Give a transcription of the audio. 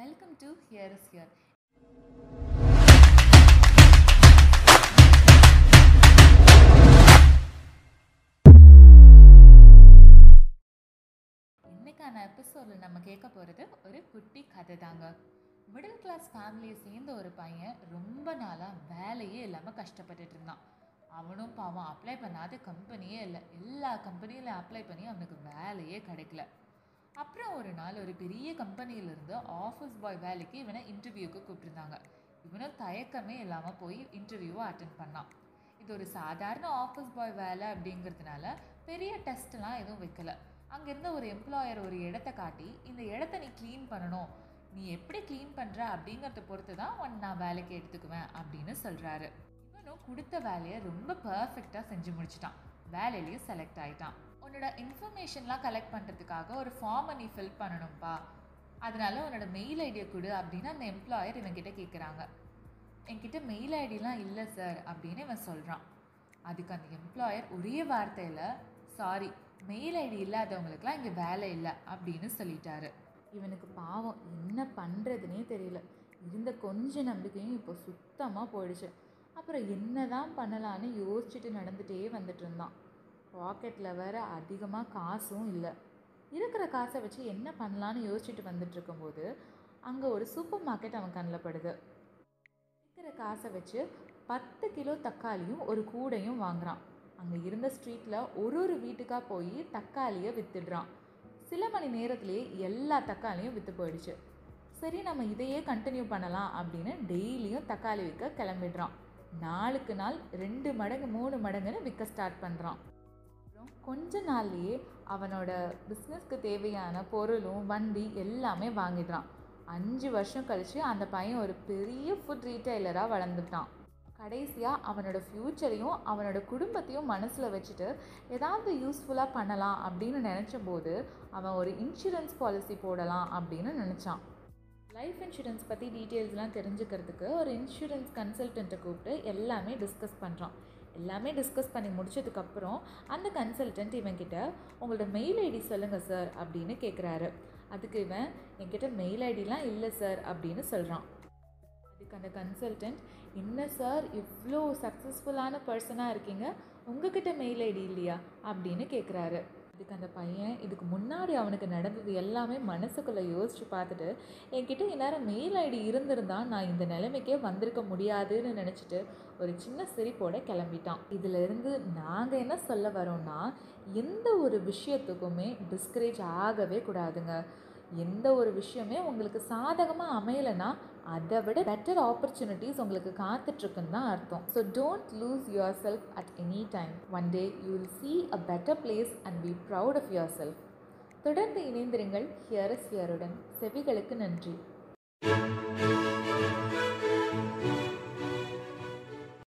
Welcome to here is here இன்னைக்கான எபிசோடில் நம்ம கேட்க போகிறது ஒரு குட்டி கதை தாங்க மிடில் கிளாஸ் ஃபேமிலியை சேர்ந்த ஒரு பையன் ரொம்ப நாளாக வேலையே இல்லாமல் கஷ்டப்பட்டுட்டு இருந்தான். அவனும் பாவம் அப்ளை பண்ணாத கம்பெனியே இல்லை. எல்லா கம்பெனியில் அப்ளை பண்ணி அவனுக்கு வேலையே கிடைக்கல. அப்புறம் ஒரு நாள் ஒரு பெரிய கம்பெனியிலேருந்து ஆஃபீஸ் பாய் வேலைக்கு இவனை இன்டர்வியூக்கு கூப்பிட்டுருந்தாங்க. இவனும் தயக்கமே இல்லாமல் போய் இன்டர்வியூவை அட்டன் பண்ணான். இது ஒரு சாதாரண ஆஃபீஸ் பாய் வேலை அப்படிங்கிறதுனால பெரிய டெஸ்ட்லாம் எதுவும் வைக்கல. அங்கேருந்த ஒரு எம்ப்ளாயர் ஒரு இடத்த காட்டி இந்த இடத்த நீ க்ளீன் பண்ணணும். நீ எப்படி க்ளீன் பண்ணுற அப்படிங்கிறத பொறுத்து தான் ஒன் நான் வேலைக்கு எடுத்துக்குவேன் அப்படின்னு சொல்கிறாரு இவனும் கொடுத்த வேலையை ரொம்ப பர்ஃபெக்டாக செஞ்சு முடிச்சிட்டான். வேலையிலையும் செலக்ட் ஆகிட்டான் உன்னோட இன்ஃபர்மேஷன்லாம் கலெக்ட் பண்ணுறதுக்காக ஒரு ஃபார்மை நீ ஃபில் பண்ணணும்ப்பா அதனால உன்னோட மெயில் ஐடியை கொடு அப்படின்னு அந்த எம்ப்ளாயர் இவன்கிட்ட கேட்குறாங்க என்கிட்ட மெயில் ஐடிலாம் இல்லை சார் அப்படின்னு இவன் சொல்கிறான் அதுக்கு அந்த எம்ப்ளாயர் ஒரே வார்த்தையில் சாரி மெயில் ஐடி இல்லாதவங்களுக்குலாம் இங்கே வேலை இல்லை அப்படின்னு சொல்லிட்டாரு. இவனுக்கு பாவம் என்ன பண்ணுறதுனே தெரியல. இருந்த கொஞ்ச நம்பிக்கையும் இப்போ சுத்தமாக போயிடுச்சு. அப்புறம் என்ன தான் பண்ணலான்னு யோசிச்சுட்டு நடந்துகிட்டே வந்துட்டு இருந்தான். பாக்கெட்டில் வேறு அதிகமாக காசும் இல்லை. இருக்கிற காசை வச்சு என்ன பண்ணலான்னு யோசிச்சுட்டு வந்துட்டு இருக்கும்போது அங்கே ஒரு சூப்பர் மார்க்கெட் அவன் கண்ணில் படுது. இருக்கிற காசை வச்சு பத்து கிலோ தக்காளியும் ஒரு கூடையும் வாங்குறான். அங்கே இருந்த ஸ்ட்ரீட்டில் ஒரு ஒரு வீட்டுக்காக போய் தக்காளியை வித்துடுறான். சில மணி நேரத்திலேயே எல்லா தக்காளியும் விற்று போயிடுச்சு. சரி நம்ம இதையே கண்டினியூ பண்ணலாம் அப்படின்னு டெய்லியும் தக்காளி விற்க கிளம்பிடுறான். நாளுக்கு நாள் ரெண்டு மடங்கு மூணு மடங்குன்னு விற்க ஸ்டார்ட் பண்ணுறான் அப்புறம் கொஞ்ச நாள்லேயே அவனோட பிஸ்னஸ்க்கு தேவையான பொருளும் வண்டி எல்லாமே வாங்கிடுறான். அஞ்சு வருஷம் கழித்து அந்த பையன் ஒரு பெரிய ஃபுட் ரீட்டைலராக வளர்ந்துட்டான். கடைசியாக அவனோட ஃப்யூச்சரையும் அவனோட குடும்பத்தையும் மனசில் வச்சுட்டு ஏதாவது யூஸ்ஃபுல்லாக பண்ணலாம் அப்படின்னு நினச்ச போது அவன் ஒரு இன்சூரன்ஸ் பாலிசி போடலாம் அப்படின்னு நினச்சான். லைஃப் இன்சூரன்ஸ் பற்றி டீட்டெயில்ஸ்லாம் தெரிஞ்சுக்கிறதுக்கு ஒரு இன்சூரன்ஸ் கன்சல்டண்ட்டை கூப்பிட்டு எல்லாமே டிஸ்கஸ் பண்ணுறான் எல்லாமே டிஸ்கஸ் பண்ணி முடிச்சதுக்கப்புறம் அந்த கன்சல்டன்ட் இவன்கிட்ட உங்களோட மெயில் ஐடி சொல்லுங்கள் சார் அப்படின்னு கேட்குறாரு அதுக்கு இவன் என்கிட்ட மெயில் ஐடிலாம் இல்லை சார் அப்படின்னு சொல்கிறான் அதுக்கு அந்த கன்சல்டன்ட் என்ன சார் இவ்வளோ சக்ஸஸ்ஃபுல்லான பர்சனாக இருக்கீங்க? உங்ககிட்ட மெயில் ஐடி இல்லையா? அப்படின்னு கேட்குறாரு இதுக்கு அந்த பையன் இதுக்கு முன்னாடி அவனுக்கு நடந்தது எல்லாமே மனசுக்குள்ளே யோசித்து பார்த்துட்டு என்கிட்ட இந்நேரம் மெயில் ஐடி இருந்திருந்தால் நான் இந்த நிலைமைக்கே வந்திருக்க முடியாதுன்னு நினச்சிட்டு ஒரு சின்ன சிரிப்போட கிளம்பிட்டான். இதிலிருந்து நாங்கள் என்ன சொல்ல வரோம்னா எந்த ஒரு விஷயத்துக்குமே டிஸ்கரேஜ் ஆகவே கூடாதுங்க. எந்த ஒரு விஷயமே உங்களுக்கு சாதகமாக அமையலைன்னா அதை விட பெட்டர் ஆப்பர்ச்சுனிட்டிஸ் உங்களுக்கு காத்துட்ருக்குன்னு தான் அர்த்தம். So don't lose yourself at any time one day you will see a better place and be proud of yourself தொடர்ந்து இணைந்திருங்கள். ஹியரஸ் ஹியருடன் செவிகளுக்கு நன்றி.